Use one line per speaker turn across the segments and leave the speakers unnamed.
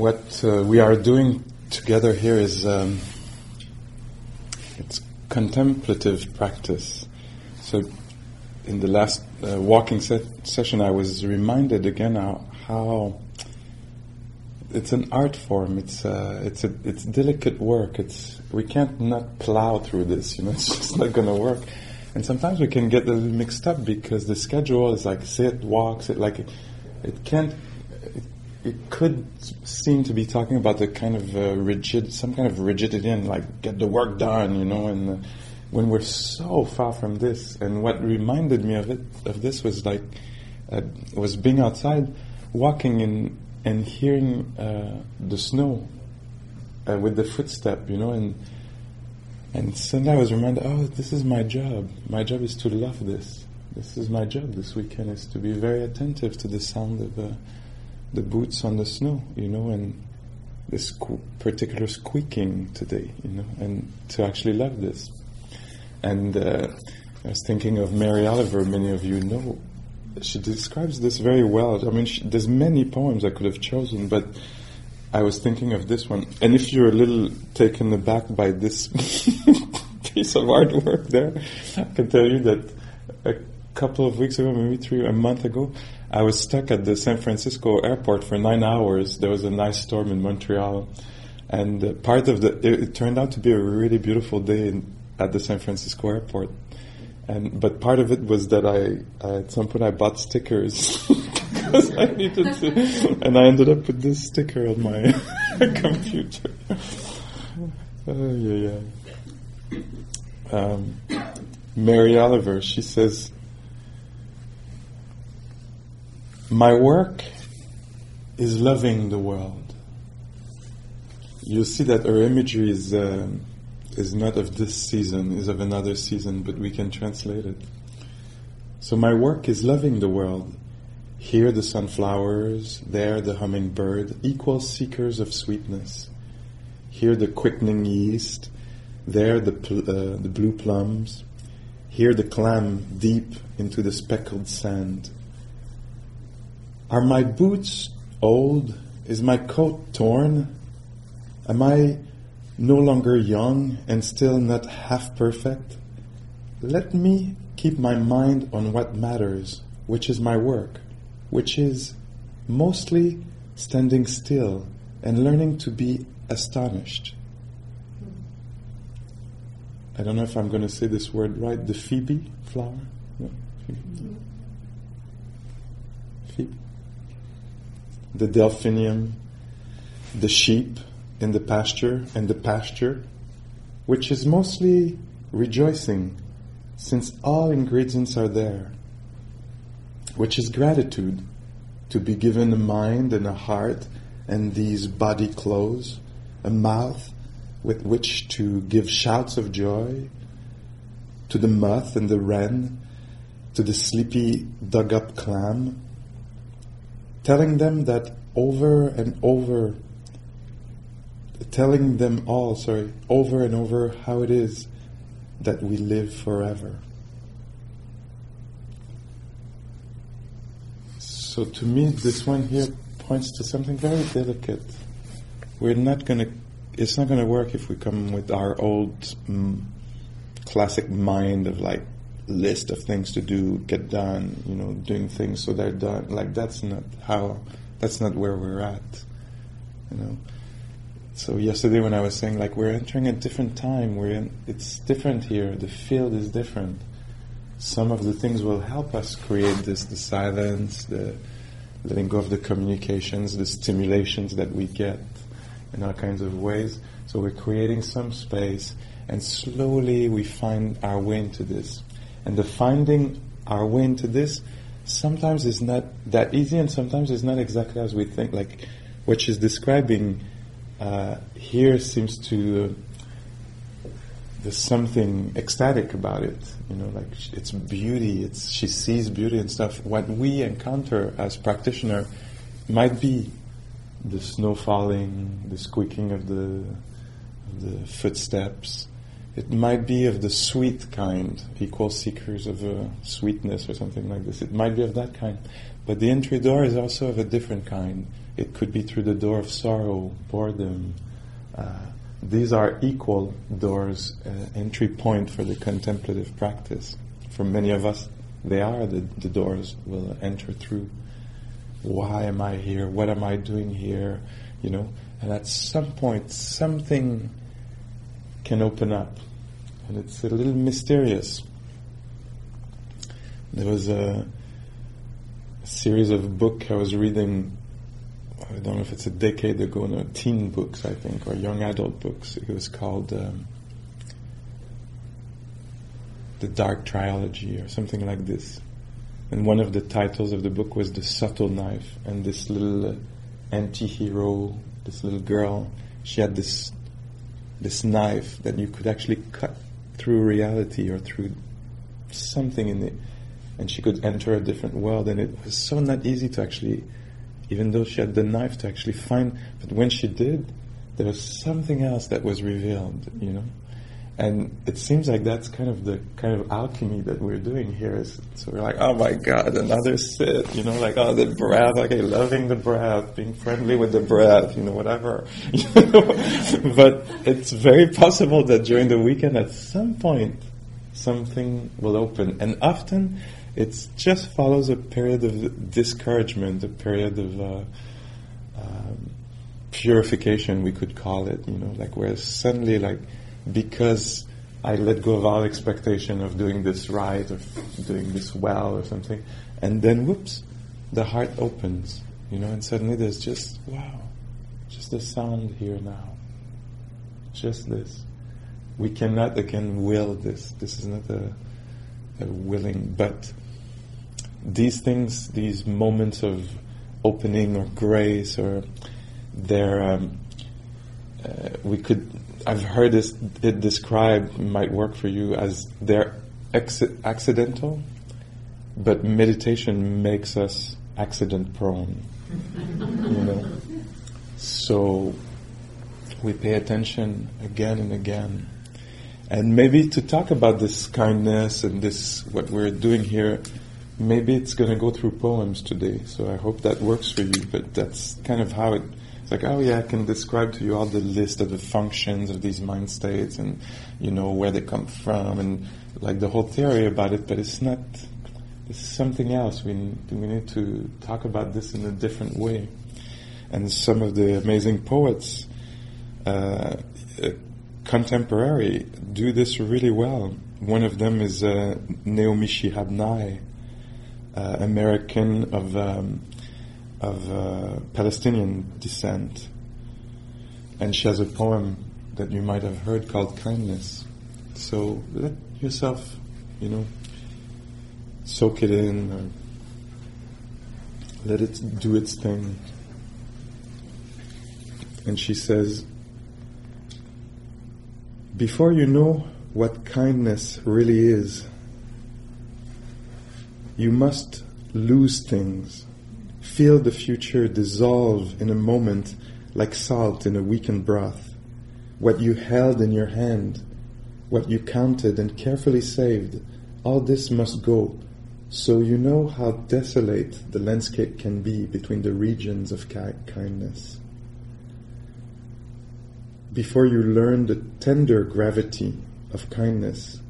what uh, we are doing together here is um, it's contemplative practice. So, in the last uh, walking se- session, I was reminded again how, how it's an art form. It's uh, it's a it's delicate work. It's we can't not plow through this. You know, it's just not going to work. And sometimes we can get a little mixed up because the schedule is like sit, walk, sit. Like it, it can't. It, could seem to be talking about the kind of uh, rigid, some kind of rigidity and like get the work done, you know. And uh, when we're so far from this, and what reminded me of it of this was like uh, was being outside, walking in and hearing uh, the snow uh, with the footstep, you know, and and suddenly I was reminded, oh, this is my job. My job is to love this. This is my job this weekend is to be very attentive to the sound of uh, the boots on the snow, you know, and this particular squeaking today, you know, and to actually love this. And uh, I was thinking of Mary Oliver. Many of you know she describes this very well. I mean, she, there's many poems I could have chosen, but I was thinking of this one. And if you're a little taken aback by this piece of artwork there, I can tell you that a couple of weeks ago, maybe three, a month ago, I was stuck at the San Francisco airport for nine hours. There was a nice storm in Montreal. And uh, part of the, it, it, turned out to be a really beautiful day in, at the San Francisco airport. And, but part of it was that I, uh, at some point I bought stickers because I needed to, and I ended up with this sticker on my computer. Oh, yeah, yeah. Um, Mary Oliver, she says, My work is loving the world. You see that her imagery is. Um, is not of this season, is of another season, but we can translate it. So my work is loving the world. Here the sunflowers, there the hummingbird, equal seekers of sweetness. Here the quickening yeast, there the, pl- uh, the blue plums. Here the clam deep into the speckled sand. Are my boots old? Is my coat torn? Am I no longer young and still not half perfect, let me keep my mind on what matters, which is my work, which is mostly standing still and learning to be astonished. I don't know if I'm going to say this word right. The Phoebe flower Phoebe. Phoebe. The delphinium, the sheep, in the pasture and the pasture, which is mostly rejoicing, since all ingredients are there, which is gratitude to be given a mind and a heart and these body clothes, a mouth with which to give shouts of joy to the moth and the wren, to the sleepy dug up clam, telling them that over and over telling them all, sorry, over and over how it is that we live forever. So to me, this one here points to something very delicate. We're not going to, it's not going to work if we come with our old mm, classic mind of like list of things to do, get done, you know, doing things so they're done. Like that's not how, that's not where we're at, you know. So yesterday when I was saying like we're entering a different time, we're in, it's different here. The field is different. Some of the things will help us create this: the silence, the letting go of the communications, the stimulations that we get in all kinds of ways. So we're creating some space, and slowly we find our way into this. And the finding our way into this sometimes is not that easy, and sometimes it's not exactly as we think. Like what she's describing uh, here seems to there's something ecstatic about it. You know, like it's beauty. It's she sees beauty and stuff. What we encounter as practitioner might be the snow falling, the squeaking of the of the footsteps. It might be of the sweet kind, equal seekers of uh, sweetness or something like this. It might be of that kind. But the entry door is also of a different kind. It could be through the door of sorrow, boredom. Uh, these are equal doors, uh, entry point for the contemplative practice. For many of us, they are the, the doors we'll enter through. Why am I here? What am I doing here? You know, and at some point, something can open up, and it's a little mysterious. There was a, a series of book I was reading. I don't know if it's a decade ago. No, teen books, I think, or young adult books. It was called um, the Dark Trilogy or something like this. And one of the titles of the book was The Subtle Knife. And this little uh, anti-hero, this little girl, she had this this knife that you could actually cut through reality or through something in it. And she could enter a different world. And it was so not easy to actually, even though she had the knife to actually find, but when she did, there was something else that was revealed, you know? And it seems like that's kind of the kind of alchemy that we're doing here. Is, so we're like, oh my God, another sit, you know, like, oh, the breath, okay, loving the breath, being friendly with the breath, you know, whatever. but it's very possible that during the weekend, at some point, something will open. And often, it just follows a period of discouragement, a period of uh, um, purification, we could call it, you know, like where suddenly, like, because I let go of all expectation of doing this right of doing this well or something, and then whoops, the heart opens, you know, and suddenly there's just wow, just a sound here now, just this. We cannot again will this. This is not a, a willing, but these things, these moments of opening or grace, or they're um, uh, we could I've heard this it described might work for you as they're ex- accidental, but meditation makes us accident prone. you know, so we pay attention again and again, and maybe to talk about this kindness and this what we're doing here. Maybe it's going to go through poems today, so I hope that works for you. But that's kind of how it like, oh yeah, I can describe to you all the list of the functions of these mind states and, you know, where they come from and like the whole theory about it, but it's not, it's something else. We, we need to talk about this in a different way. And some of the amazing poets, uh, contemporary, do this really well. One of them is uh, Naomi Shihab Nye, uh, American of um, of uh, Palestinian descent. And she has a poem that you might have heard called Kindness. So let yourself, you know, soak it in or let it do its thing. And she says, Before you know what kindness really is, you must lose things Feel the future dissolve in a moment like salt in a weakened broth. What you held in your hand, what you counted and carefully saved, all this must go, so you know how desolate the landscape can be between the regions of ki- kindness. Before you learn the tender gravity of kindness,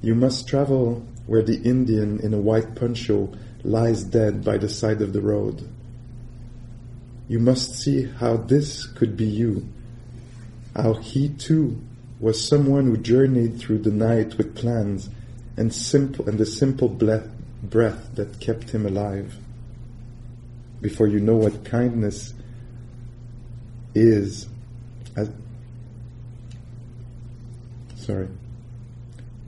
you must travel where the Indian in a white poncho lies dead by the side of the road. You must see how this could be you, how he too was someone who journeyed through the night with plans and simple and the simple breath, that kept him alive. Before you know what kindness is, as, sorry,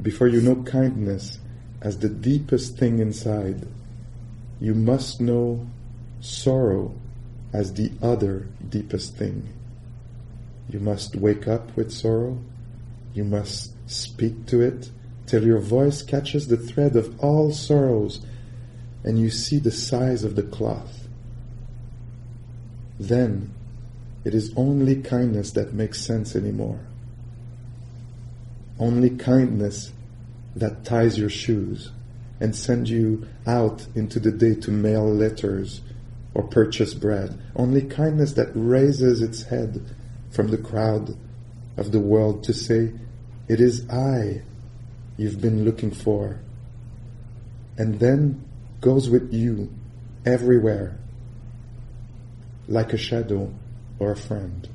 before you know kindness as the deepest thing inside, you must know sorrow as the other deepest thing. You must wake up with sorrow. You must speak to it till your voice catches the thread of all sorrows and you see the size of the cloth. Then it is only kindness that makes sense anymore. only kindness that ties your shoes and send you out into the day to mail letters or purchase bread. Only kindness that raises its head from the crowd of the world to say, It is I you've been looking for. And then goes with you everywhere, like a shadow or a friend.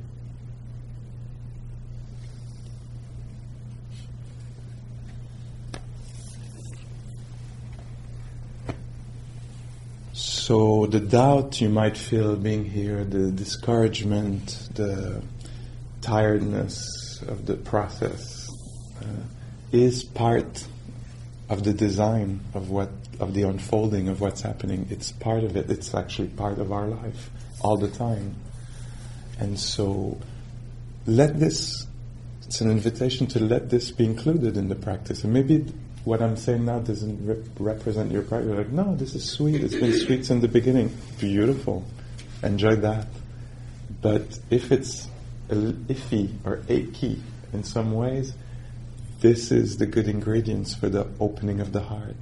So the doubt you might feel being here, the discouragement, the tiredness of the process, uh, is part of the design of what of the unfolding of what's happening. It's part of it. It's actually part of our life all the time. And so let this it's an invitation to let this be included in the practice. And maybe what I'm saying now doesn't rep- represent your practice. You're like, no, this is sweet. It's been sweet since the beginning. Beautiful. Enjoy that. But if it's iffy or achy in some ways, this is the good ingredients for the opening of the heart.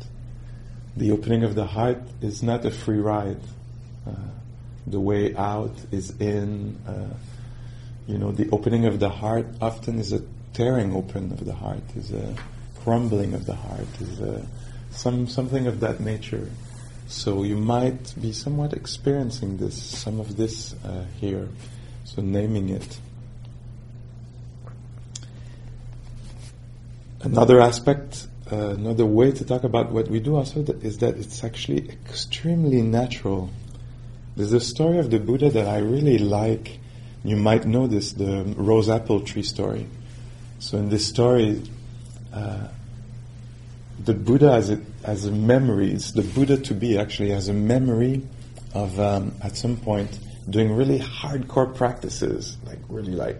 The opening of the heart is not a free ride. Uh, the way out is in. Uh, you know, the opening of the heart often is a tearing open of the heart, is a crumbling of the heart, is a, some something of that nature. So you might be somewhat experiencing this, some of this uh, here. So naming it. Another aspect, uh, another way to talk about what we do also is that it's actually extremely natural. There's a story of the Buddha that I really like. You might know this, the rose apple tree story. So in this story, uh, the Buddha has a, has a memory, the Buddha to be actually has a memory of um, at some point doing really hardcore practices, like really like,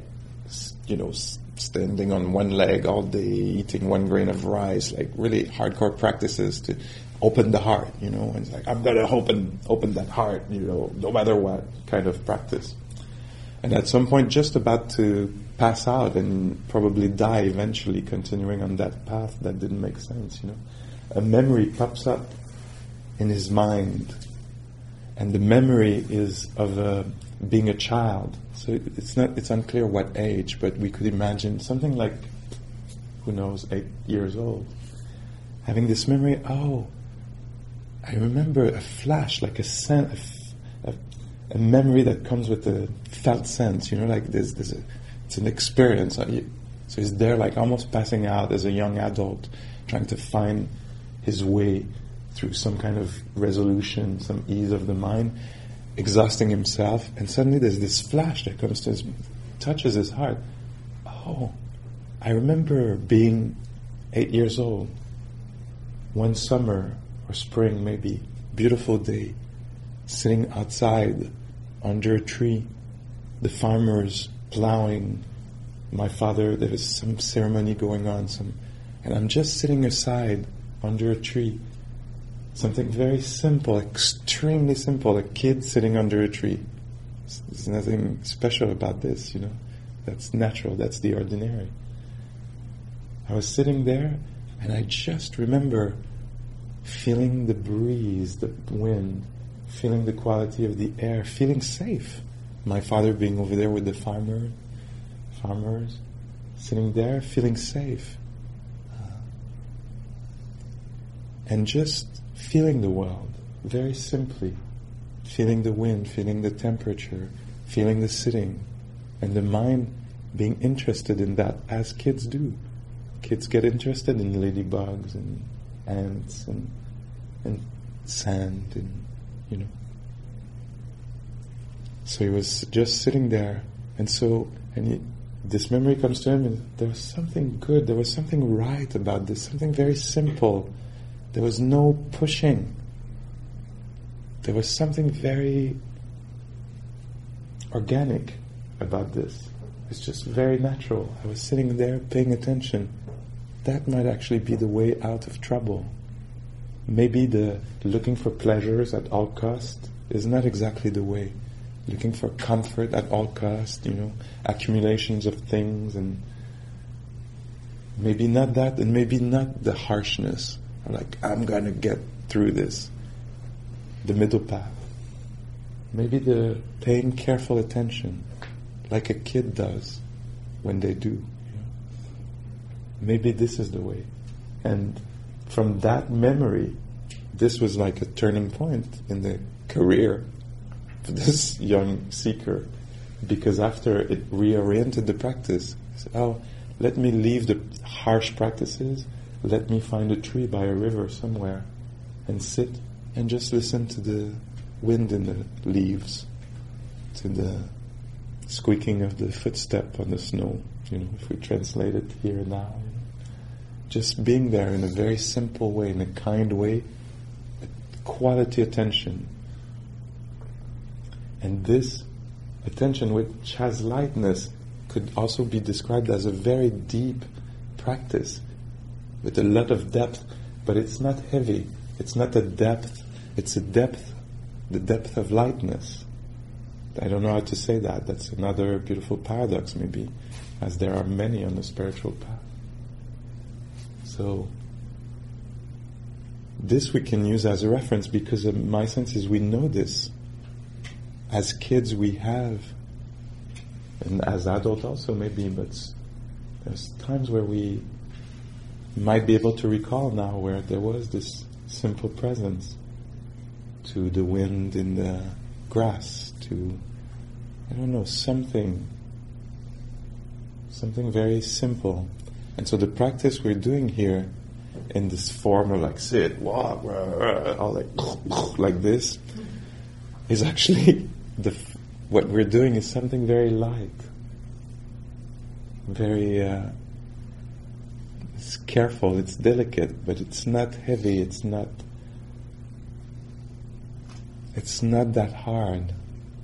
you know, standing on one leg all day, eating one grain of rice, like really hardcore practices to open the heart, you know, and it's like, I'm gonna open, open that heart, you know, no matter what kind of practice. And at some point, just about to pass out and probably die eventually, continuing on that path that didn't make sense, you know. A memory pops up in his mind, and the memory is of uh, being a child. So it's not, it's unclear what age, but we could imagine something like, who knows, eight years old, having this memory. Oh, I remember a flash, like a sense, a, a, memory that comes with a felt sense. You know, like there's, there's a, it's an experience. Uh, so he's there, like almost passing out as a young adult, trying to find his way through some kind of resolution, some ease of the mind, exhausting himself, and suddenly there's this flash that comes to his, touches his heart. Oh, I remember being eight years old, one summer or spring maybe, beautiful day, sitting outside under a tree, the farmers plowing. My father, there was some ceremony going on, some, and I'm just sitting aside under a tree. Something very simple, extremely simple, a kid sitting under a tree. There's nothing special about this, you know. That's natural, that's the ordinary. I was sitting there and I just remember feeling the breeze, the wind, feeling the quality of the air, feeling safe. My father being over there with the farmer, farmers, sitting there, feeling safe, uh, and just feeling the world very simply, feeling the wind, feeling the temperature, feeling the sitting, and the mind being interested in that as kids do. Kids get interested in ladybugs and ants and and sand and you know. So he was just sitting there, and so and he, this memory comes to him, and there was something good, there was something right about this, something very simple. There was no pushing. There was something very organic about this. It's just very natural. I was sitting there paying attention. That might actually be the way out of trouble. Maybe the looking for pleasures at all cost is not exactly the way. Looking for comfort at all cost, you know, accumulations of things and Maybe not that, and maybe not the harshness. Like, I'm gonna get through this. The middle path. Maybe the paying careful attention, like a kid does when they do. Maybe this is the way. And from that memory, this was like a turning point in the career for this young seeker. Because after it reoriented the practice, said, oh, let me leave the harsh practices, let me find a tree by a river somewhere and sit and just listen to the wind in the leaves, to the squeaking of the footstep on the snow, you know, if we translate it here and now. Just being there in a very simple way, in a kind way, quality attention. And this attention, which has lightness, could also be described as a very deep practice with a lot of depth, but it's not heavy. It's not a depth, it's a depth, the depth of lightness. I don't know how to say that. That's another beautiful paradox, maybe, as there are many on the spiritual path. So, this we can use as a reference because my sense is we know this. As kids, we have, and as adults also maybe, but there's times where we might be able to recall now where there was this simple presence to the wind in the grass, to, I don't know, something, something very simple. And so the practice we're doing here in this form of like sit, walk, all like, like this, is actually the, what we're doing is something very light, very, uh, it's careful, it's delicate, but it's not heavy, it's not it's not that hard.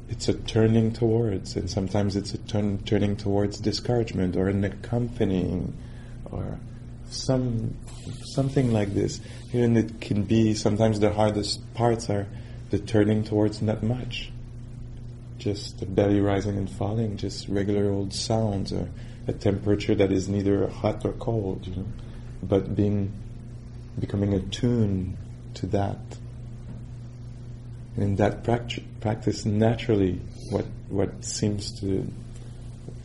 It's a turning towards, and sometimes it's a turn, turning towards discouragement or an accompanying or some something like this. Even it can be sometimes the hardest parts are the turning towards not much. Just belly rising and falling, just regular old sounds or a temperature that is neither hot or cold, you know, but being becoming attuned to that. In that practice, practice naturally, what what seems to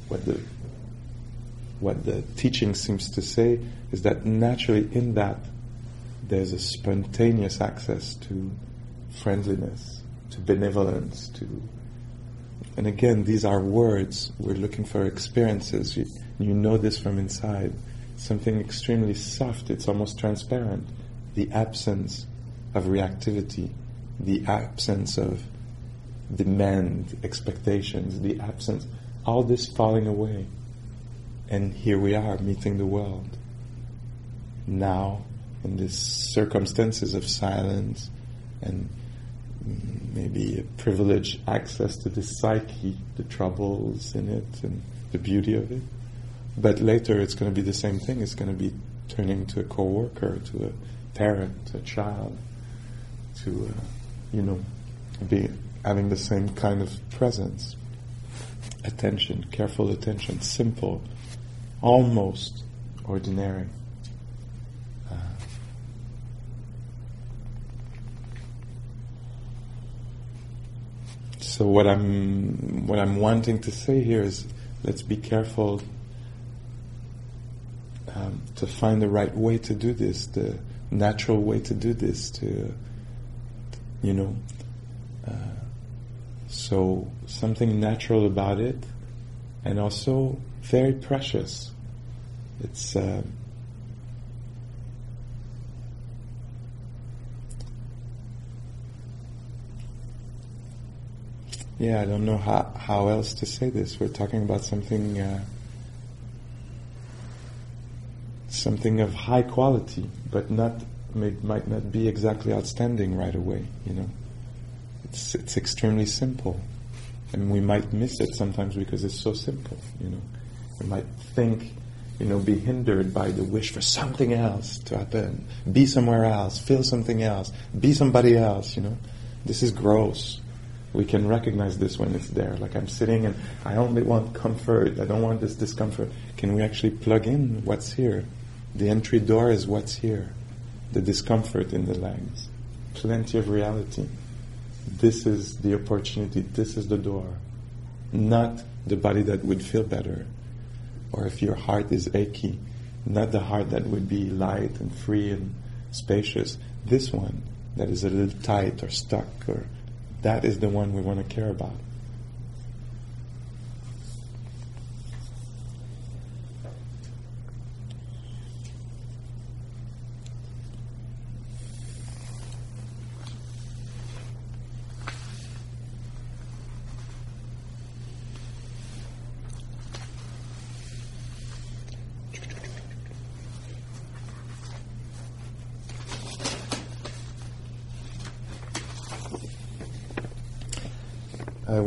what the what the teaching seems to say is that naturally in that there's a spontaneous access to friendliness, to benevolence, to and again, these are words. We're looking for experiences. You, you know this from inside. Something extremely soft, it's almost transparent. The absence of reactivity, the absence of demand, expectations, the absence, all this falling away. And here we are meeting the world. Now, in these circumstances of silence and maybe a privileged access to the psyche, the troubles in it, and the beauty of it. But later it's going to be the same thing. It's going to be turning to a co-worker, to a parent, to a child, to, uh, you know, be having the same kind of presence. Attention, careful attention, simple, almost ordinary. So what I'm what I'm wanting to say here is let's be careful um, to find the right way to do this, the natural way to do this, to you know. Uh, so something natural about it, and also very precious. It's. Uh, Yeah, I don't know how, how else to say this. We're talking about something uh, something of high quality, but not might not be exactly outstanding right away. You know, it's it's extremely simple, and we might miss it sometimes because it's so simple. You know, we might think, you know, be hindered by the wish for something else to happen, be somewhere else, feel something else, be somebody else. You know, this is gross we can recognize this when it's there. Like I'm sitting and I only want comfort. I don't want this discomfort. Can we actually plug in what's here? The entry door is what's here, the discomfort in the legs. Plenty of reality. This is the opportunity, this is the door. Not the body that would feel better, or if your heart is achy, not the heart that would be light and free and spacious. This one that is a little tight or stuck, or that is the one we want to care about.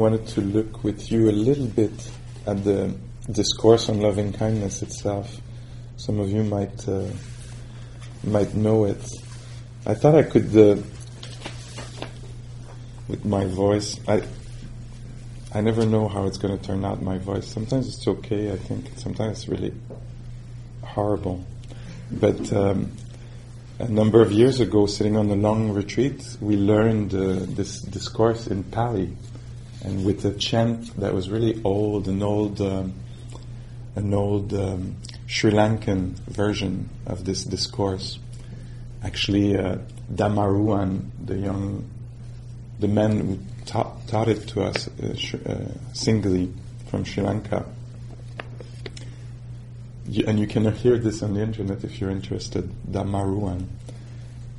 Wanted to look with you a little bit at the discourse on loving kindness itself. Some of you might uh, might know it. I thought I could, uh, with my voice, I I never know how it's going to turn out. My voice. Sometimes it's okay. I think sometimes it's really horrible. But um, a number of years ago, sitting on a long retreat, we learned uh, this discourse in Pali and with a chant that was really old, an old, um, an old um, Sri Lankan version of this discourse. Actually, uh, Dhammaruwan, the young, the man who taught, taught it to us uh, sh- uh, singly from Sri Lanka. You, and you can hear this on the internet if you're interested. Dhammaruwan.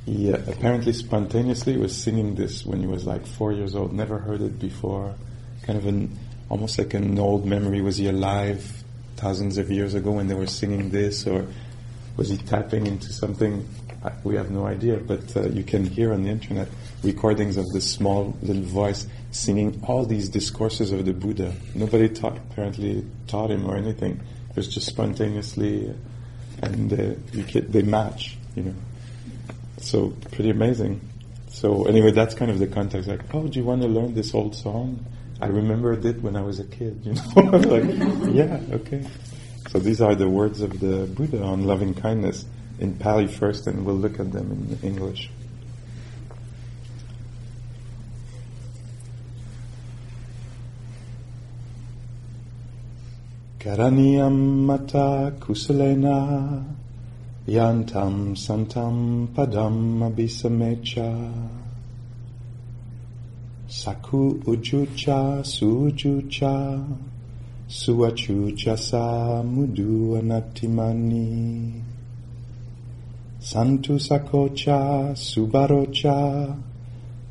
He uh, apparently spontaneously was singing this when he was like four years old. Never heard it before. Kind of an almost like an old memory. Was he alive thousands of years ago when they were singing this, or was he tapping into something? We have no idea, but uh, you can hear on the internet recordings of this small little voice singing all these discourses of the Buddha. Nobody taught, apparently taught him or anything. It was just spontaneously, and uh, they match, you know. So pretty amazing. So anyway, that's kind of the context. Like, oh, do you want to learn this old song? I remembered it when I was a kid. You know, like, yeah, okay. So these are the words of the Buddha on loving kindness in Pali first, and we'll look at them in English. Karaniyam mata kusalena yantam santam padam abhisamecha saku ujucha sujucha suachucha sa mudu anatimani santu sakocha subarocha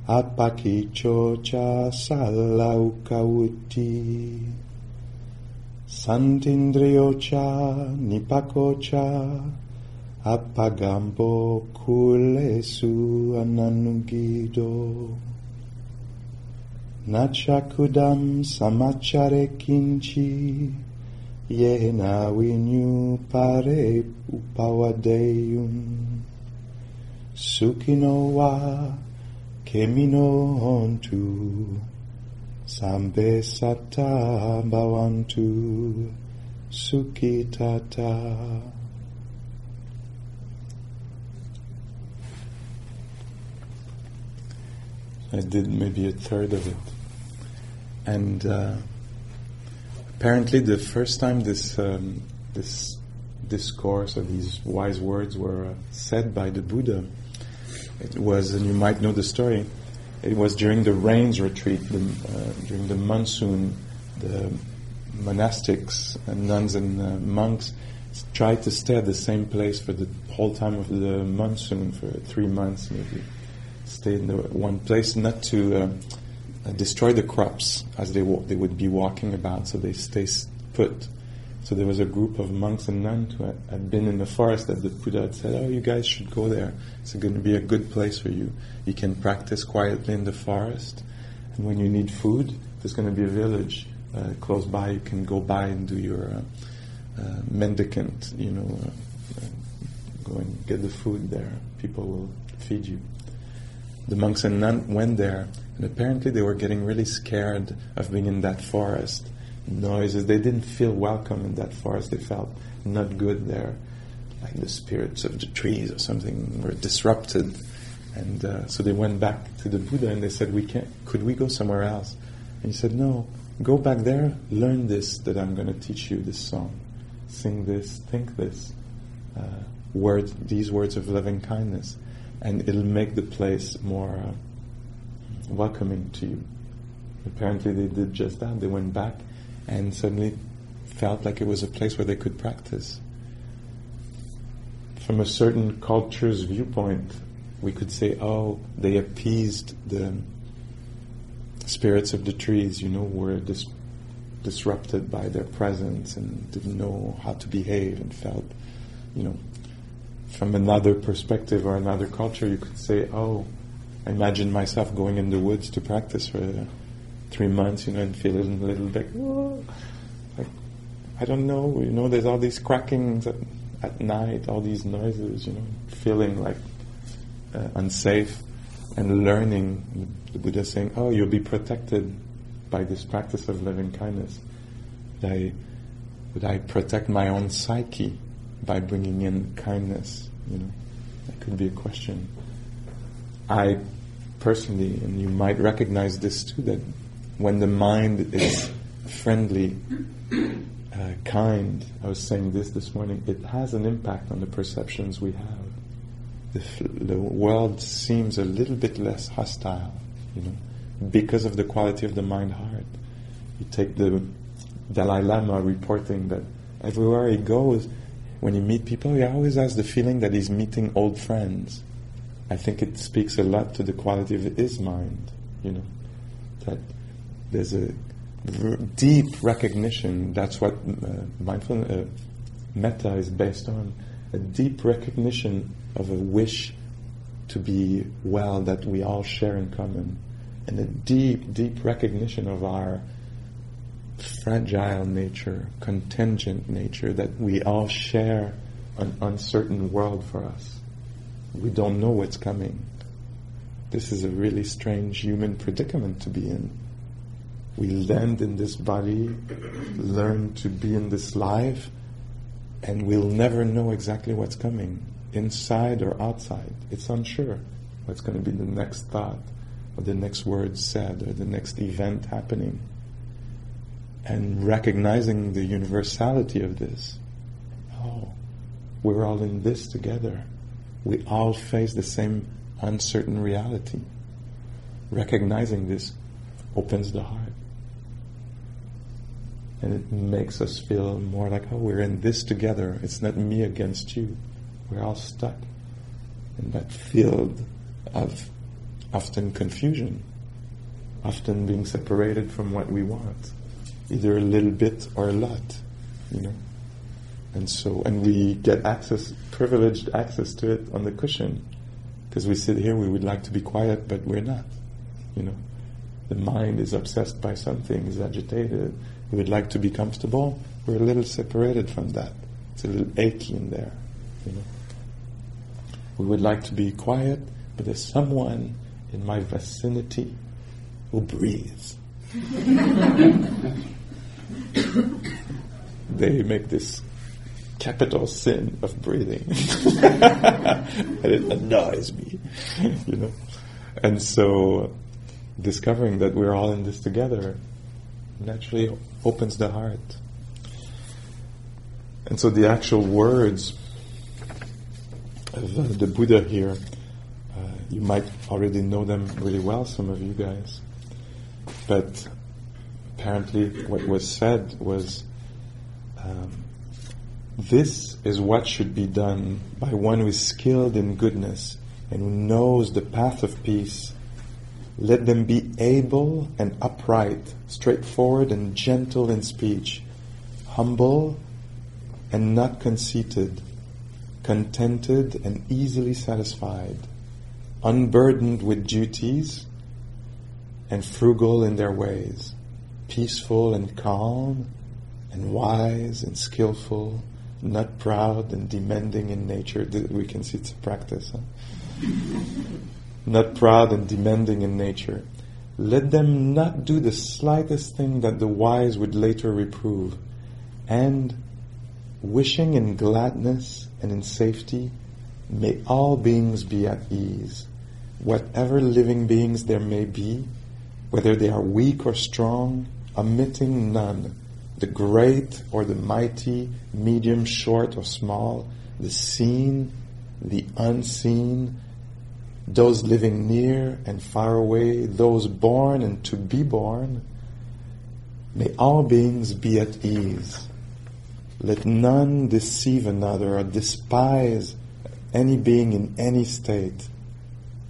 apakichocha salaukawuti santindriyocha nipakocha Apagambo kulesu ananugido Nachakudam samachare kinchi. Yena winyu pare upawadeyun Sukino wa kemino hontu Sambe sata bawantu Sukitata I did maybe a third of it. And uh, apparently, the first time this um, this discourse or these wise words were uh, said by the Buddha, it was, and you might know the story. It was during the rains retreat, the, uh, during the monsoon. The monastics and nuns and uh, monks tried to stay at the same place for the whole time of the monsoon for three months, maybe stay in one place, not to uh, destroy the crops as they they would be walking about, so they stay put. So there was a group of monks and nuns who had, had been in the forest that the Buddha had said, "Oh, you guys should go there. It's going to be a good place for you. You can practice quietly in the forest, and when you need food, there's going to be a village uh, close by. You can go by and do your uh, uh mendicant, you know." Uh, uh, go and get the food there. People will feed you the monks and nuns went there, and apparently they were getting really scared of being in that forest. Noises, they didn't feel welcome in that forest. They felt not good there. like the spirits of the trees or something were disrupted. And uh, so they went back to the Buddha and they said, "We can't. Could we go somewhere else?" And he said, "No. Go back there. Learn this that I'm going to teach you. This song, sing this, think this, uh, words. These words of loving kindness, and it'll make the place more uh, welcoming to you." Apparently, they did just that. They went back and suddenly felt like it was a place where they could practice. From a certain culture's viewpoint, we could say, oh, they appeased the spirits of the trees, you know, were dis- disrupted by their presence and didn't know how to behave and felt, you know, from another perspective or another culture, you could say, oh, I imagine myself going in the woods to practice for uh, three months, you know, and feeling a little bit, like, I don't know, you know, there's all these crackings at, at night, all these noises, you know, feeling like uh, unsafe and learning. The Buddha saying, "Oh, you'll be protected by this practice of loving kindness." Would I, would I protect my own psyche by bringing in kindness? You know, that could be a question. I personally, and you might recognize this too, that when the mind is friendly, uh, kind, I was saying this this morning, it has an impact on the perceptions we have the, the world seems a little bit less hostile, you know, because of the quality of the mind-heart. You take the Dalai Lama reporting that everywhere he goes, when you meet people, he always has the feeling that he's meeting old friends. I think it speaks a lot to the quality of his mind, you know, that there's a r- deep recognition. That's what uh, mindfulness, uh, metta is based on. A deep recognition of a wish to be well that we all share in common, and a deep, deep recognition of our fragile nature, contingent nature, that we all share an uncertain world for us. We don't know what's coming. This is a really strange human predicament to be in. We land in this body, learn to be in this life, and we'll never know exactly what's coming inside or outside. It's unsure what's going to be the next thought or the next word said or the next event happening. And recognizing the universality of this. Oh, we're all in this together. We all face the same uncertain reality. Recognizing this opens the heart. And it makes us feel more like, oh, we're in this together. It's not me against you. We're all stuck in that field of often confusion, often being separated from what we want, either a little bit or a lot, you know. And so, and we get access, privileged access to it on the cushion, because we sit here, we would like to be quiet, but we're not, you know. The mind is obsessed by something, is agitated. We would like to be comfortable. We're a little separated from that. It's a little achy in there, you know. We would like to be quiet, but there's someone in my vicinity who breathes. they make this capital sin of breathing. and it annoys me, you know. And so discovering that we're all in this together naturally opens the heart. And so the actual words of uh, the Buddha here. Uh, you might already know them really well, some of you guys. But apparently, what was said was um, this is what should be done by one who is skilled in goodness and who knows the path of peace. Let them be able and upright, straightforward and gentle in speech, humble and not conceited contented and easily satisfied, unburdened with duties, and frugal in their ways, peaceful and calm, and wise and skillful, not proud and demanding in nature. We can see it's a practice. Huh? not proud and demanding in nature. Let them not do the slightest thing that the wise would later reprove, and wishing in gladness and in safety, may all beings be at ease. Whatever living beings there may be, whether they are weak or strong, omitting none, the great or the mighty, medium, short or small, the seen, the unseen, those living near and far away, those born and to be born, may all beings be at ease. Let none deceive another or despise any being in any state.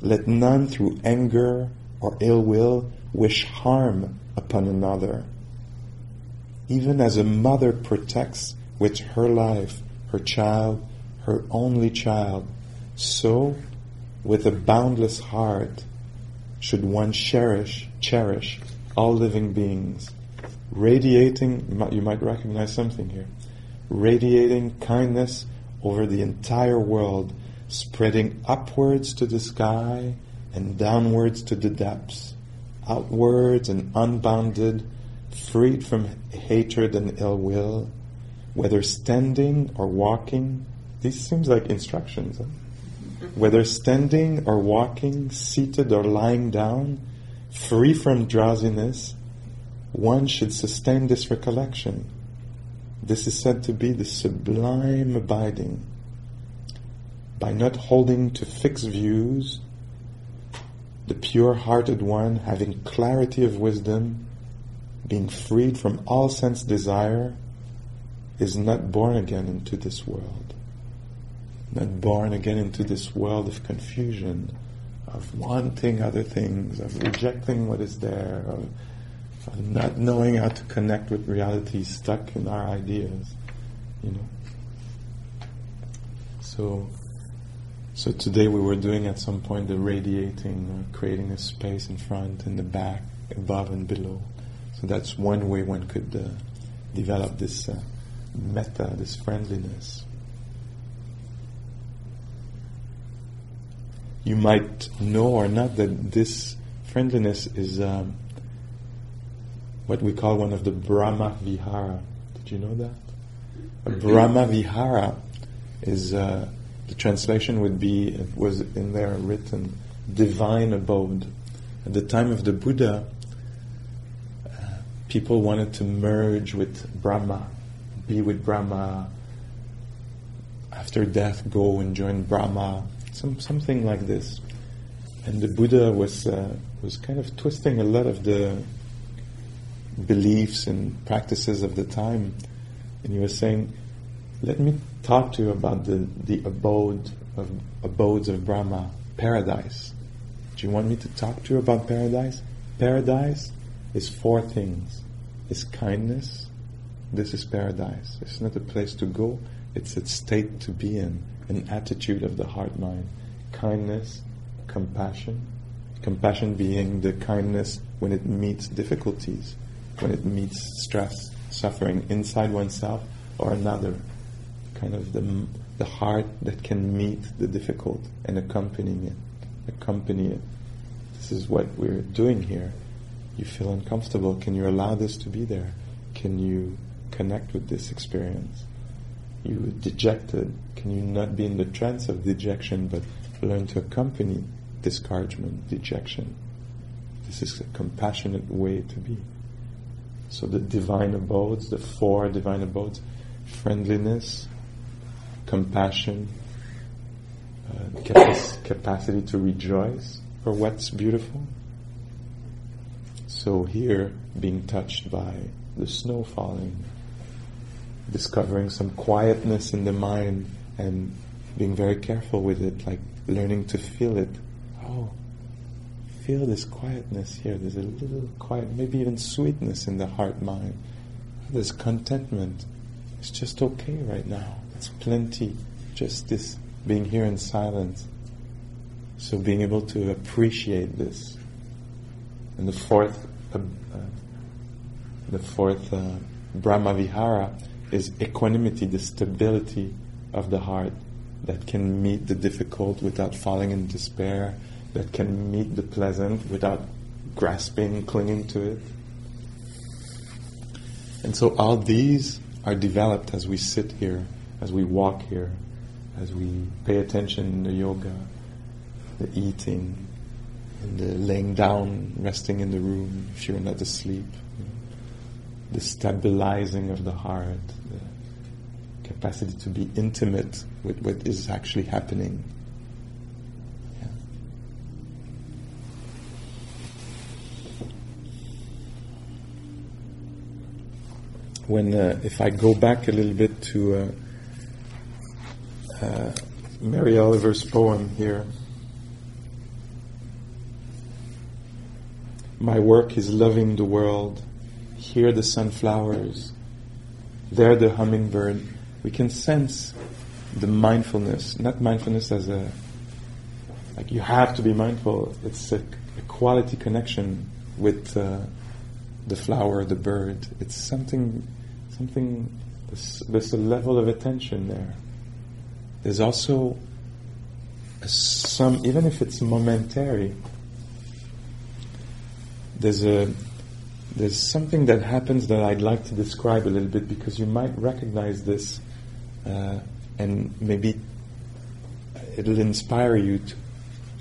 Let none through anger or ill will wish harm upon another. Even as a mother protects with her life her child, her only child, so with a boundless heart should one cherish, cherish all living beings, radiating, you might recognize something here, radiating kindness over the entire world, spreading upwards to the sky and downwards to the depths, outwards and unbounded, freed from hatred and ill will, whether standing or walking. These seems like instructions. Huh? Whether standing or walking, seated or lying down, free from drowsiness, one should sustain this recollection. This is said to be the sublime abiding. By not holding to fixed views, the pure hearted one, having clarity of wisdom, being freed from all sense desire, is not born again into this world. Not born again into this world of confusion, of wanting other things, of rejecting what is there, of, of not knowing how to connect with reality, stuck in our ideas, you know. So, so today we were doing at some point the radiating, or creating a space in front and the back, above and below. So that's one way one could uh, develop this uh, metta, this friendliness. You might know or not that this friendliness is um, what we call one of the Brahma Vihara. Did you know that? A Brahma Vihara is uh, the translation would be it was in there written divine abode. At the time of the Buddha, uh, people wanted to merge with Brahma, be with Brahma. After death, go and join Brahma. Some something like this. And the Buddha was uh, was kind of twisting a lot of the beliefs and practices of the time, and he was saying, "Let me talk to you about the the abode of abodes of Brahma, paradise. Do you want me to talk to you about paradise? Paradise is four things: is kindness, this is paradise. It's not a place to go, it's a state to be in, an attitude of the heart mind. Kindness, compassion. Compassion being the kindness when it meets difficulties, when it meets stress, suffering inside oneself or another. Kind of the, the heart that can meet the difficult and accompanying it. Accompany it. This is what we're doing here. You feel uncomfortable. Can you allow this to be there? Can you connect with this experience. You dejected, can you not be in the trance of dejection but learn to accompany discouragement, dejection? This is a compassionate way to be. So the divine abodes, the four divine abodes, friendliness, compassion, uh, capac- capacity to rejoice for what's beautiful. So here, being touched by the snow falling, discovering some quietness in the mind and being very careful with it, like learning to feel it. Oh, feel this quietness here. There's a little quiet, maybe even sweetness in the heart mind. There's contentment. It's just okay right now. It's plenty. Just this being here in silence. So being able to appreciate this. And the fourth, uh, uh, the fourth uh, Brahma Vihara is equanimity, the stability of the heart that can meet the difficult without falling in despair, that can meet the pleasant without grasping, clinging to it. And so all these are developed as we sit here, as we walk here, as we pay attention the yoga, the eating, and the laying down, resting in the room if you're not asleep, you know, the stabilizing of the heart, the capacity to be intimate with what is actually happening. When uh, if I go back a little bit to uh, uh, Mary Oliver's poem here. My work is loving the world. Here the sunflowers, there the hummingbird. We can sense the mindfulness, not mindfulness as a, like you have to be mindful. It's a, a quality connection with uh, the flower, the bird. It's something, something, there's, there's a level of attention there. There's also some, even if it's momentary, there's a there's something that happens that I'd like to describe a little bit because you might recognize this, uh, and maybe it'll inspire you to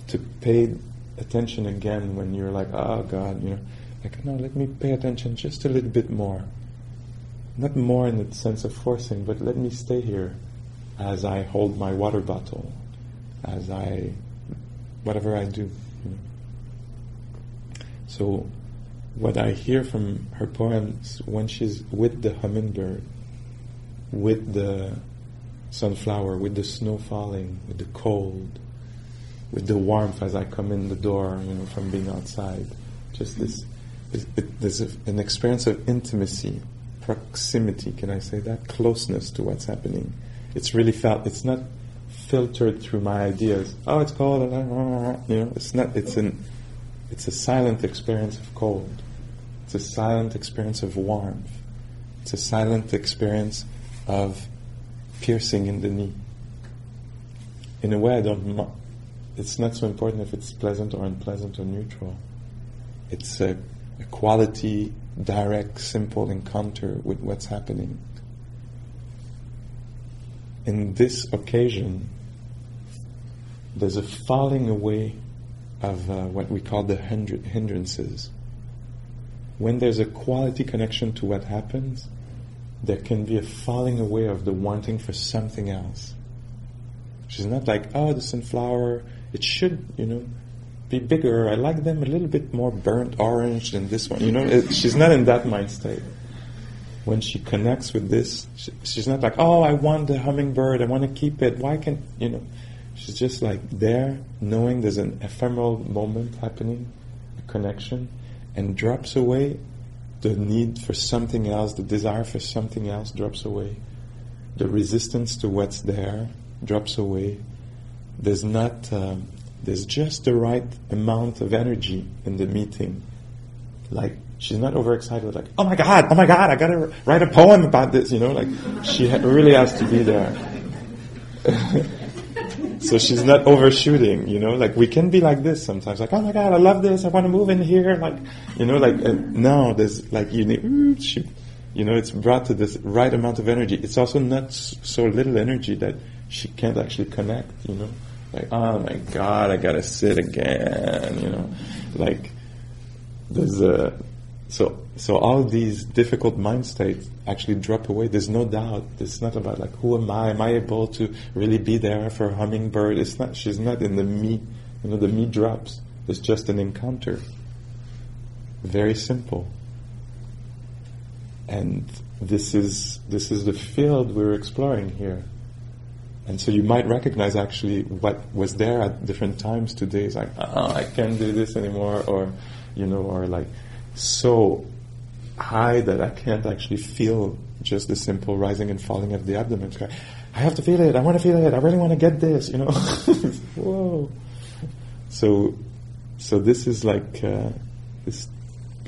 to pay attention again when you're like, oh God, you know, like no, let me pay attention just a little bit more. Not more in the sense of forcing, but let me stay here as I hold my water bottle, as I whatever I do. You know. So what I hear from her poems when she's with the hummingbird, with the sunflower, with the snow falling, with the cold, with the warmth as I come in the door, you know, from being outside. Just this, it, there's a, an experience of intimacy, proximity, can I say that? Closeness to what's happening. It's really felt, it's not filtered through my ideas. Oh, it's cold, you know, it's not, it's an, it's a silent experience of cold. It's a silent experience of warmth. It's a silent experience of piercing in the knee. In a way, I don't. It's not so important if it's pleasant or unpleasant or neutral. It's a, a quality, direct, simple encounter with what's happening. In this occasion, there's a falling away of uh, what we call the hindrances. When there's a quality connection to what happens, there can be a falling away of the wanting for something else. She's not like, oh, the sunflower, it should, you know, be bigger. I like them a little bit more burnt orange than this one. You know, it, she's not in that mind state. When she connects with this, she, she's not like, oh, I want the hummingbird. I want to keep it. Why can't, you know, She's just like there, knowing there's an ephemeral moment happening, a connection, and drops away. The need for something else, the desire for something else drops away. The resistance to what's there drops away. There's not, um, there's just the right amount of energy in the meeting. Like, she's not overexcited, like, oh my god, oh my god, I gotta write a poem about this, you know, like, she really has to be there. so she's not overshooting, you know. Like we can be like this sometimes, like oh my god, I love this, I want to move in here, like you know, like no, there's like you need, she, you know, it's brought to this right amount of energy. It's also not so little energy that she can't actually connect, you know. Like oh my god, I gotta sit again, you know, like there's a so so all these difficult mind states actually drop away. There's no doubt. It's not about like who am I? Am I able to really be there for a hummingbird? It's not. She's not in the me. You know, the me drops. It's just an encounter. Very simple. And this is this is the field we're exploring here. And so you might recognize actually what was there at different times today. It's like, oh, I can't do this anymore, or you know, or like so high that I can't actually feel just the simple rising and falling of the abdomen. I have to feel it. I want to feel it. I really want to get this. You know, whoa. So, so this is like uh, this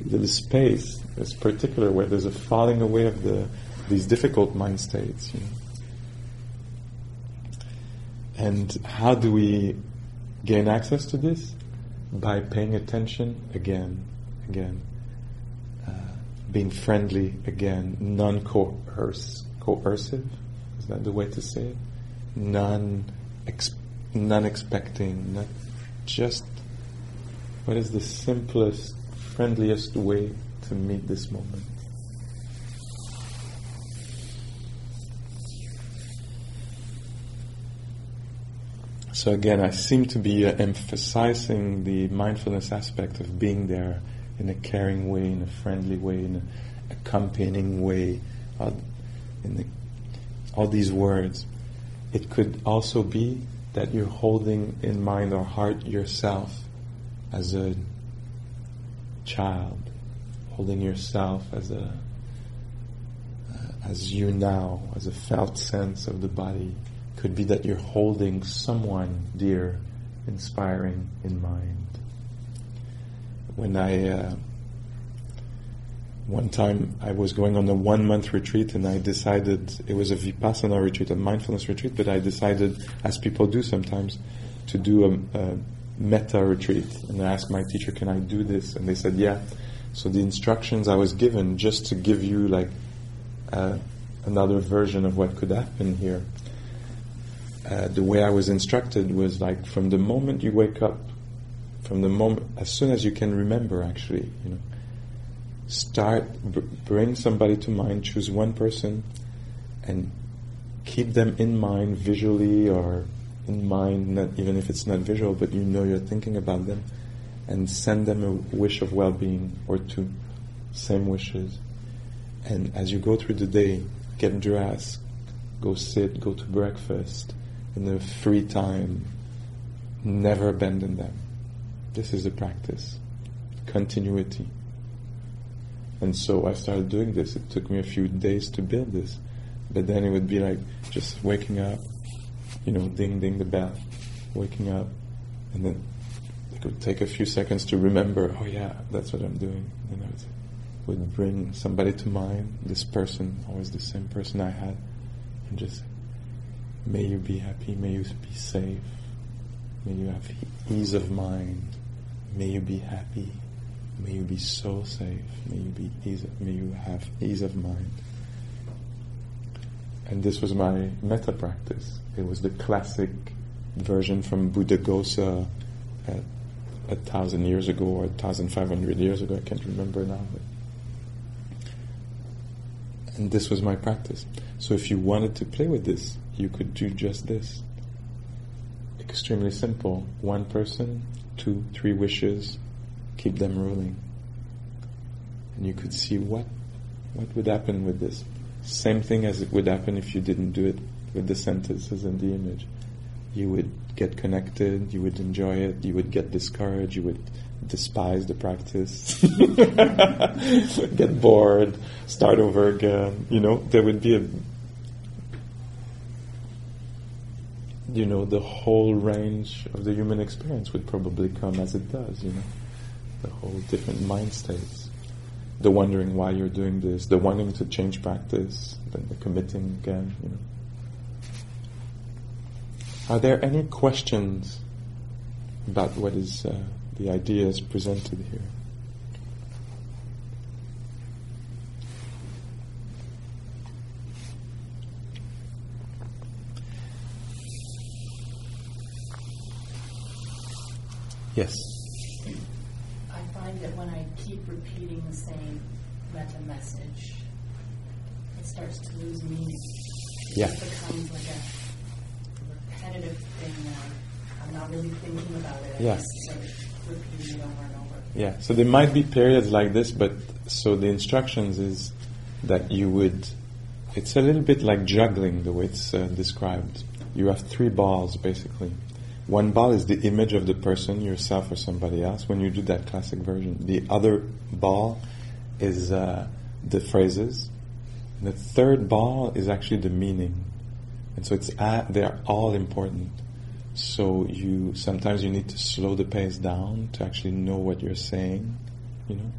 little space, this particular where there's a falling away of the these difficult mind states. You know? And how do we gain access to this? By paying attention again, again being friendly again, non-coerce, coercive. Is that the way to say it? Non, non expecting, not just what is the simplest, friendliest way to meet this moment. So again, I seem to be uh, emphasizing the mindfulness aspect of being there in a caring way, in a friendly way, in an accompanying way, in the, all these words. It could also be that you're holding in mind or heart yourself as a child, holding yourself as a as you now, as a felt sense of the body, could be that you're holding someone dear, inspiring in mind. When I, uh, one time I was going on a one month retreat and I decided, it was a Vipassana retreat, a mindfulness retreat, but I decided, as people do sometimes, to do a, a metta retreat. And I asked my teacher, can I do this? And they said, yeah. So the instructions I was given just to give you like uh, another version of what could happen here uh, the way I was instructed was like from the moment you wake up, from the moment, as soon as you can remember, actually, you know, start, br- bring somebody to mind, choose one person, and keep them in mind visually or in mind, not, even if it's not visual, but you know you're thinking about them, and send them a wish of well-being or two, same wishes. And as you go through the day, get dressed, go sit, go to breakfast, in the free time, never abandon them. This is a practice. Continuity. And so I started doing this. It took me a few days to build this. But then it would be like just waking up, you know, ding ding the bell, waking up, and then it would take a few seconds to remember, oh yeah, that's what I'm doing. And I would, would bring somebody to mind, this person, always the same person I had, and just May you be happy. May you be safe. May you have ease of mind. May you be happy. May you be so safe. May you be ease. May you have ease of mind. And this was my metta practice. It was the classic version from Buddhaghosa at a thousand years ago or a thousand five hundred years ago. I can't remember now. But and this was my practice. So if you wanted to play with this, you could do just this. Extremely simple. One person, two, three wishes, keep them ruling. And you could see what what would happen with this. Same thing as it would happen if you didn't do it with the sentences and the image. You would get connected, you would enjoy it, you would get discouraged, you would despise the practice, get bored, start over again. You know, there would be a you know, the whole range of the human experience would probably come as it does, you know, the whole different mind states. The wondering why you're doing this, the wanting to change practice, then the committing again, you know. Are there any questions about what is uh, the ideas presented here? Yes.
I find that when I keep repeating the same metta message, it starts to lose meaning. It
yeah.
becomes like a repetitive thing now. I'm not really thinking about it. I
yeah.
just sort of repeating it over and over.
Yeah. So there might be periods like this, but so the instructions is that you would. It's a little bit like juggling the way it's uh, described. You have three balls basically one ball is the image of the person, yourself or somebody else, when you do that classic version. The other ball is uh, the phrases. The third ball is actually the meaning. And so it's at, they're all important. So you sometimes you need to slow the pace down to actually know what you're saying, you know.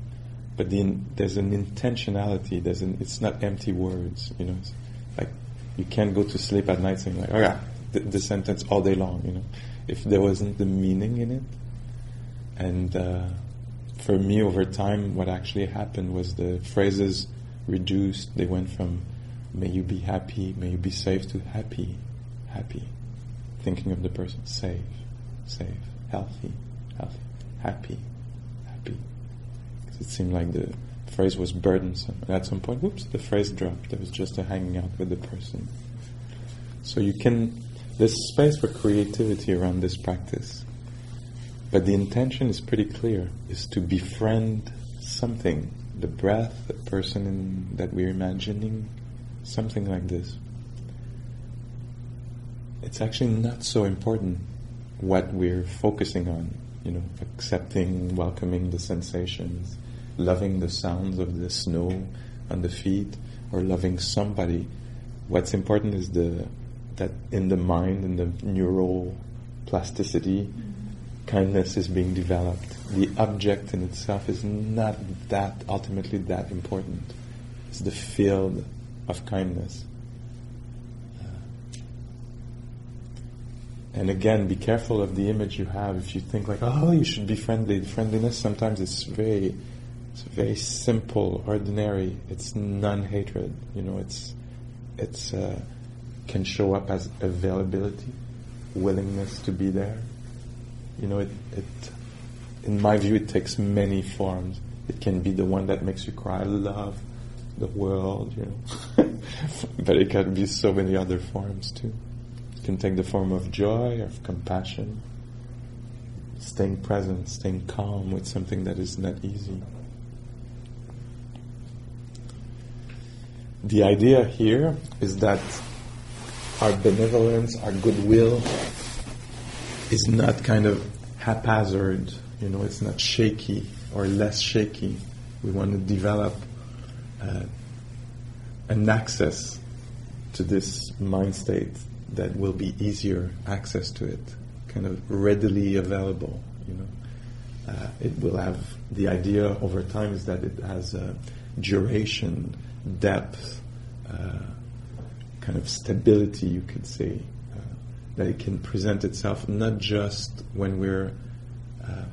But the, there's an intentionality. There's an, it's not empty words, you know. It's like you can't go to sleep at night saying like, oh yeah, the sentence all day long, you know if there wasn't the meaning in it. And uh, for me, over time, what actually happened was the phrases reduced. They went from May you be happy. May you be safe to happy, happy. Thinking of the person, safe, safe, healthy, healthy, happy, happy. Because it seemed like the phrase was burdensome. And at some point, whoops, the phrase dropped. It was just a hanging out with the person. So you can, there's space for creativity around this practice. But the intention is pretty clear, is to befriend something, the breath, the person in, that we're imagining, something like this. It's actually not so important what we're focusing on, you know, accepting, welcoming the sensations, loving the sounds of the snow on the feet, or loving somebody. What's important is the that in the mind and the neural plasticity, mm-hmm. kindness is being developed. The object in itself is not that ultimately that important. It's the field of kindness. And again, be careful of the image you have. If you think like, oh, you should be friendly, friendliness sometimes it's very, it's very simple, ordinary. It's non-hatred. You know, it's, it's uh, can show up as availability, willingness to be there. You know, it, it, in my view, it takes many forms. It can be the one that makes you cry, love the world, you know. but it can be so many other forms too It can take the form of joy, of compassion, staying present, staying calm with something that is not easy. The idea here is that our benevolence, our goodwill is not kind of haphazard, you know, it's not shaky or less shaky. We want to develop uh, an access to this mind state that will be easier access to it, kind of readily available. You know, uh, it will have the idea over time is that it has a duration, depth, uh, kind of stability. You could say uh, that it can present itself not just when we're uh,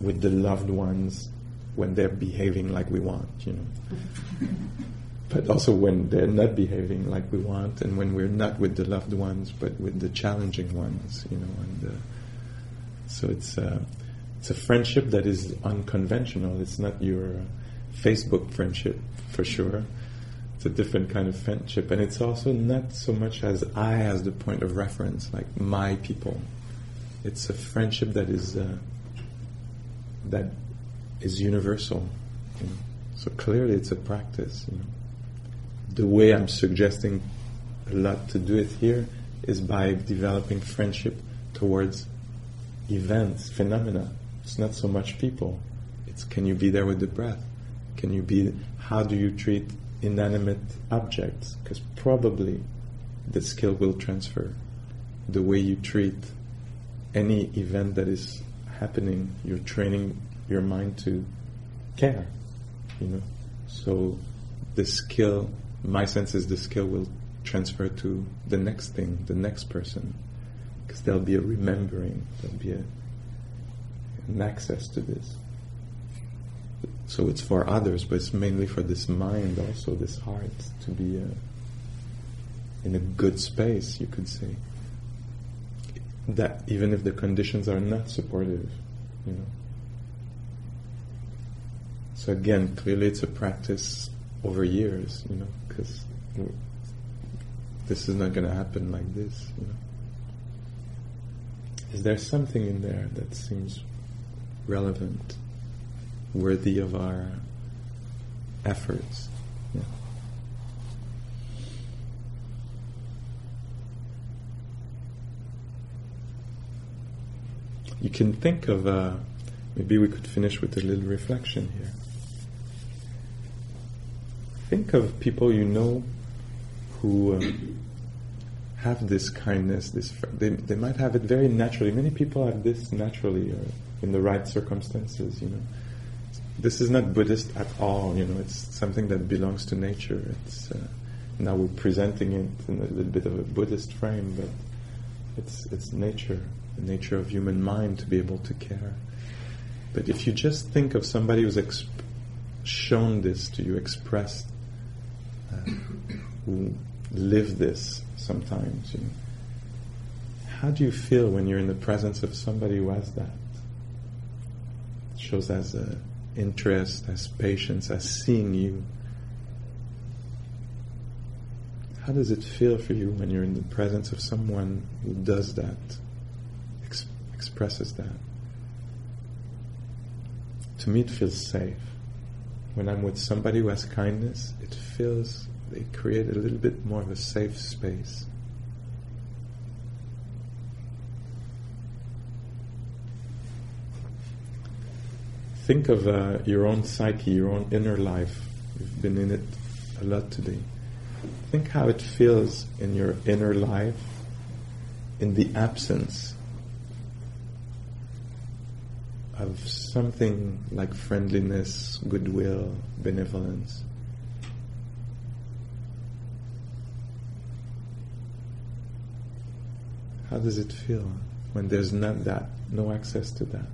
with the loved ones when they're behaving like we want. You know. but also when they're not behaving like we want, and when we're not with the loved ones, but with the challenging ones, you know. And uh, so it's uh, it's a friendship that is unconventional. It's not your Facebook friendship for sure. It's a different kind of friendship, and it's also not so much as I as the point of reference, like my people. It's a friendship that is uh, that is universal. You know? So clearly, it's a practice. You know the way I'm suggesting a lot to do it here is by developing friendship towards events, phenomena. It's not so much people. It's can you be there with the breath? Can you be, how do you treat inanimate objects? Because probably the skill will transfer. The way you treat any event that is happening, you're training your mind to care, you know. So the skill my sense is the skill will transfer to the next thing, the next person, because there'll be a remembering, there'll be a, an access to this. So it's for others, but it's mainly for this mind, also this heart, to be uh, in a good space, you could say. That even if the conditions are not supportive, you know. So again, clearly it's a practice over years, you know because this is not going to happen like this. You know? Is there something in there that seems relevant, worthy of our efforts? Yeah. You can think of, uh, maybe we could finish with a little reflection here think of people you know who um, have this kindness. This they, they might have it very naturally. Many people have this naturally or in the right circumstances. You know, this is not Buddhist at all. You know, it's something that belongs to nature. It's uh, now we're presenting it in a little bit of a Buddhist frame, but it's it's nature, the nature of human mind to be able to care. But if you just think of somebody who's exp- shown this to you, expressed who live this sometimes. You know. How do you feel when you're in the presence of somebody who has that? It shows as a interest, as patience, as seeing you. How does it feel for you when you're in the presence of someone who does that, ex- expresses that? To me, it feels safe. When I'm with somebody who has kindness, it feels they create a little bit more of a safe space. Think of uh, your own psyche, your own inner life. You've been in it a lot today. Think how it feels in your inner life in the absence of something like friendliness, goodwill, benevolence. How does it feel when there's not that, no access to that?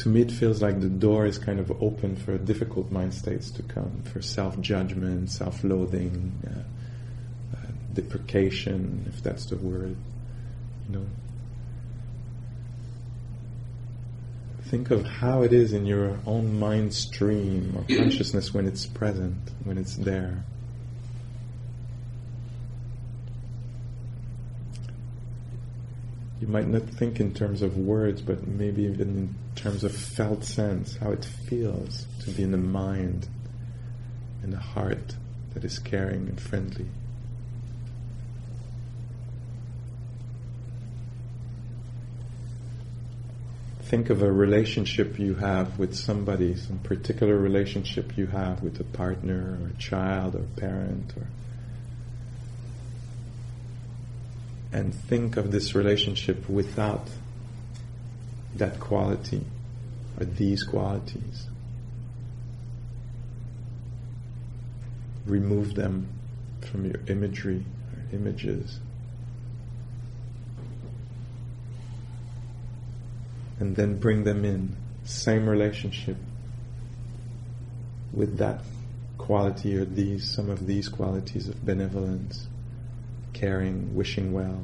To me, it feels like the door is kind of open for difficult mind states to come, for self judgment, self loathing, uh, uh, deprecation, if that's the word. You know, think of how it is in your own mind stream or consciousness when it's present, when it's there. You might not think in terms of words, but maybe even in terms of felt sense, how it feels to be in a mind and a heart that is caring and friendly. think of a relationship you have with somebody, some particular relationship you have with a partner or a child or parent or and think of this relationship without that quality or these qualities. Remove them from your imagery or images. and then bring them in. Same relationship with that quality or these, some of these qualities of benevolence, caring, wishing well.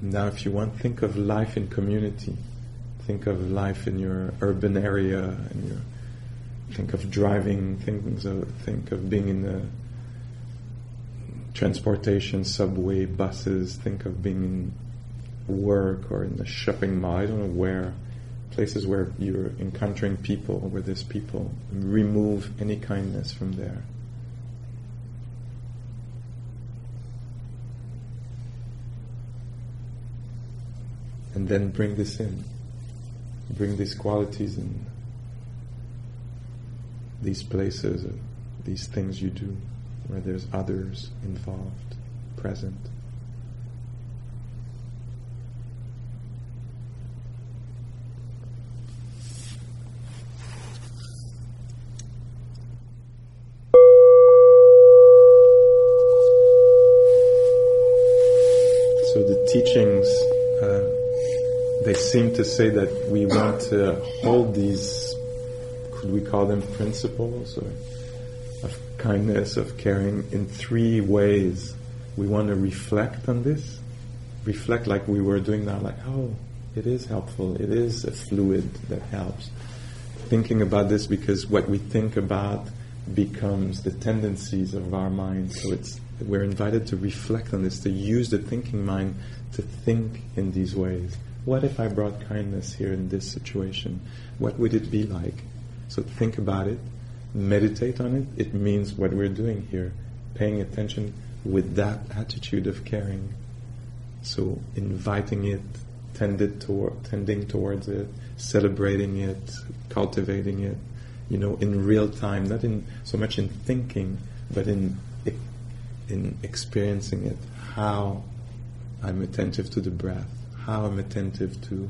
Now, if you want, think of life in community. Think of life in your urban area, in your think of driving, think of, think of being in the transportation, subway, buses, think of being in work or in the shopping mall, I don't know where, places where you're encountering people, where there's people. Remove any kindness from there. And then bring this in. Bring these qualities in these places, these things you do, where there's others involved, present. So the teachings, uh, they seem to say that we want to hold these could we call them principles or of kindness, of caring in three ways. We want to reflect on this, reflect like we were doing now, like, oh, it is helpful, it is a fluid that helps. Thinking about this because what we think about becomes the tendencies of our mind. So it's we're invited to reflect on this, to use the thinking mind to think in these ways. What if I brought kindness here in this situation? What would it be like? So think about it, meditate on it. It means what we're doing here, paying attention with that attitude of caring. So inviting it, tended toward, tending towards it, celebrating it, cultivating it, you know, in real time, not in so much in thinking, but in in experiencing it. How I'm attentive to the breath, how I'm attentive to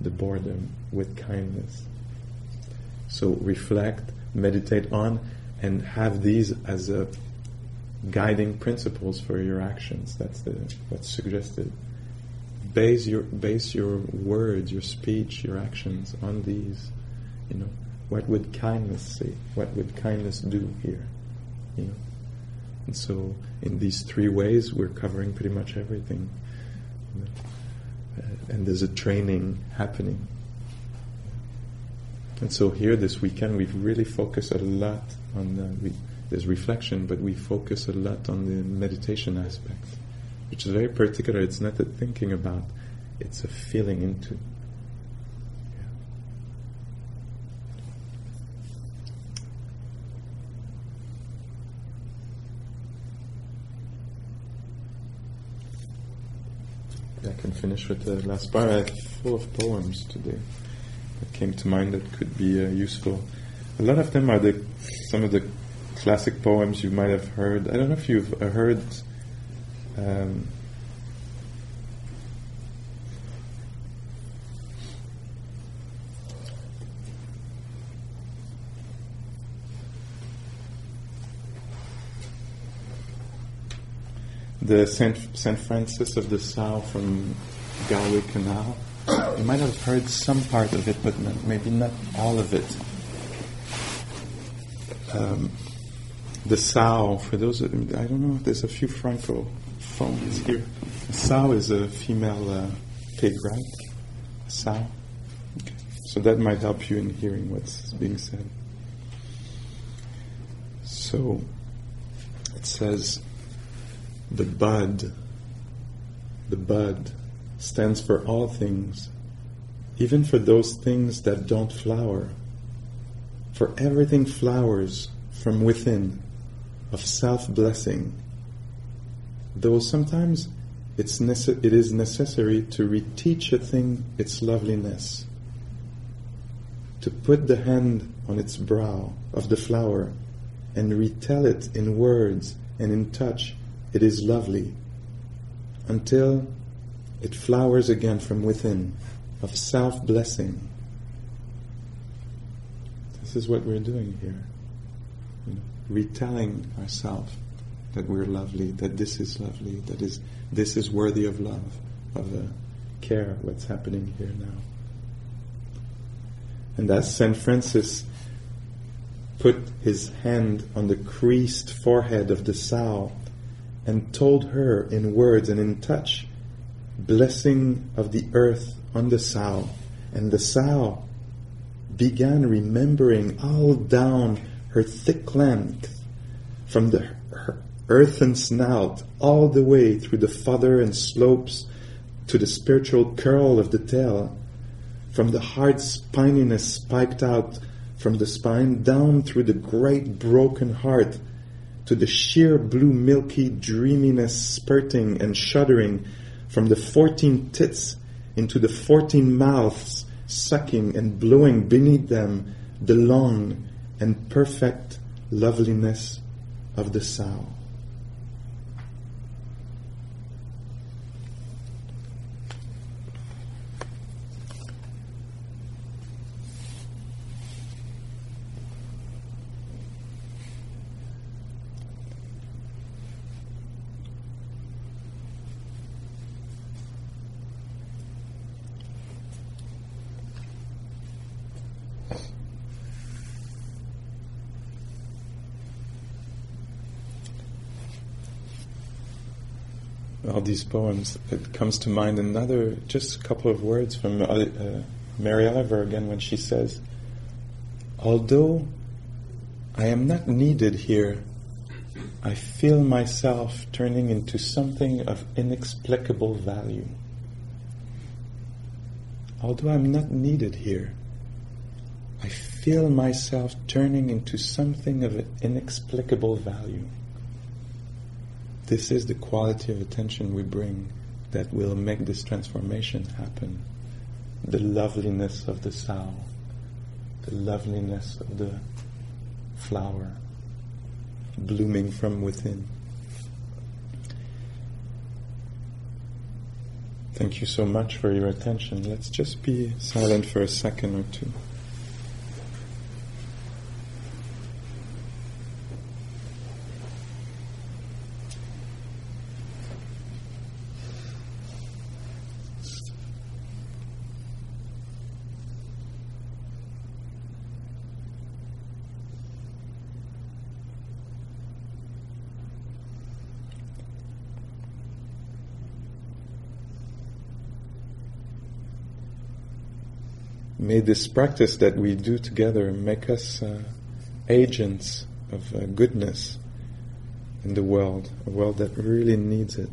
the boredom with kindness. So reflect, meditate on, and have these as a guiding principles for your actions. That's the, what's suggested. Base your base your words, your speech, your actions on these. You know, what would kindness say? What would kindness do here? You know, and so in these three ways, we're covering pretty much everything. Uh, and there's a training happening. And so here this weekend, we've really focused a lot on the, we, there's reflection, but we focus a lot on the meditation aspect, which is very particular. It's not a thinking about, it's a feeling into. I can finish with the last part. I'm full of poems today that came to mind that could be uh, useful. A lot of them are the some of the classic poems you might have heard. I don't know if you've uh, heard. Um, the Saint, Saint Francis of the South from Galway Kinnell. You might have heard some part of it, but not, maybe not all of it. Um, the sow, for those, of, I don't know, there's a few francophones here. A sow is a female uh, pig, right? A sow. Okay. So that might help you in hearing what's being said. So it says, the bud, the bud stands for all things, even for those things that don't flower. For everything flowers from within of self blessing, though sometimes it's nece- it is necessary to reteach a thing its loveliness, to put the hand on its brow of the flower and retell it in words and in touch it is lovely until it flowers again from within of self blessing. This is what we're doing here. You know, retelling ourselves that we're lovely, that this is lovely, that is this is worthy of love, of uh, care, what's happening here now. And as St. Francis put his hand on the creased forehead of the sow and told her in words and in touch, blessing of the earth on the sow. And the sow began remembering all down her thick length, from the earthen snout all the way through the fodder and slopes to the spiritual curl of the tail, from the hard spininess spiked out from the spine down through the great broken heart to the sheer blue milky dreaminess spurting and shuddering from the fourteen tits into the fourteen mouths sucking and blowing beneath them the long and perfect loveliness of the sow. All these poems, it comes to mind another, just a couple of words from uh, uh, Mary Oliver again when she says, Although I am not needed here, I feel myself turning into something of inexplicable value. Although I'm not needed here, I feel myself turning into something of inexplicable value. This is the quality of attention we bring that will make this transformation happen. The loveliness of the sow, the loveliness of the flower blooming from within. Thank you so much for your attention. Let's just be silent for a second or two. May this practice that we do together make us uh, agents of uh, goodness in the world, a world that really needs it.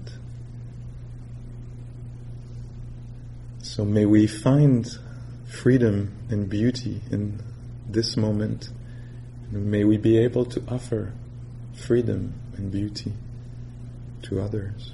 So may we find freedom and beauty in this moment, and may we be able to offer freedom and beauty to others.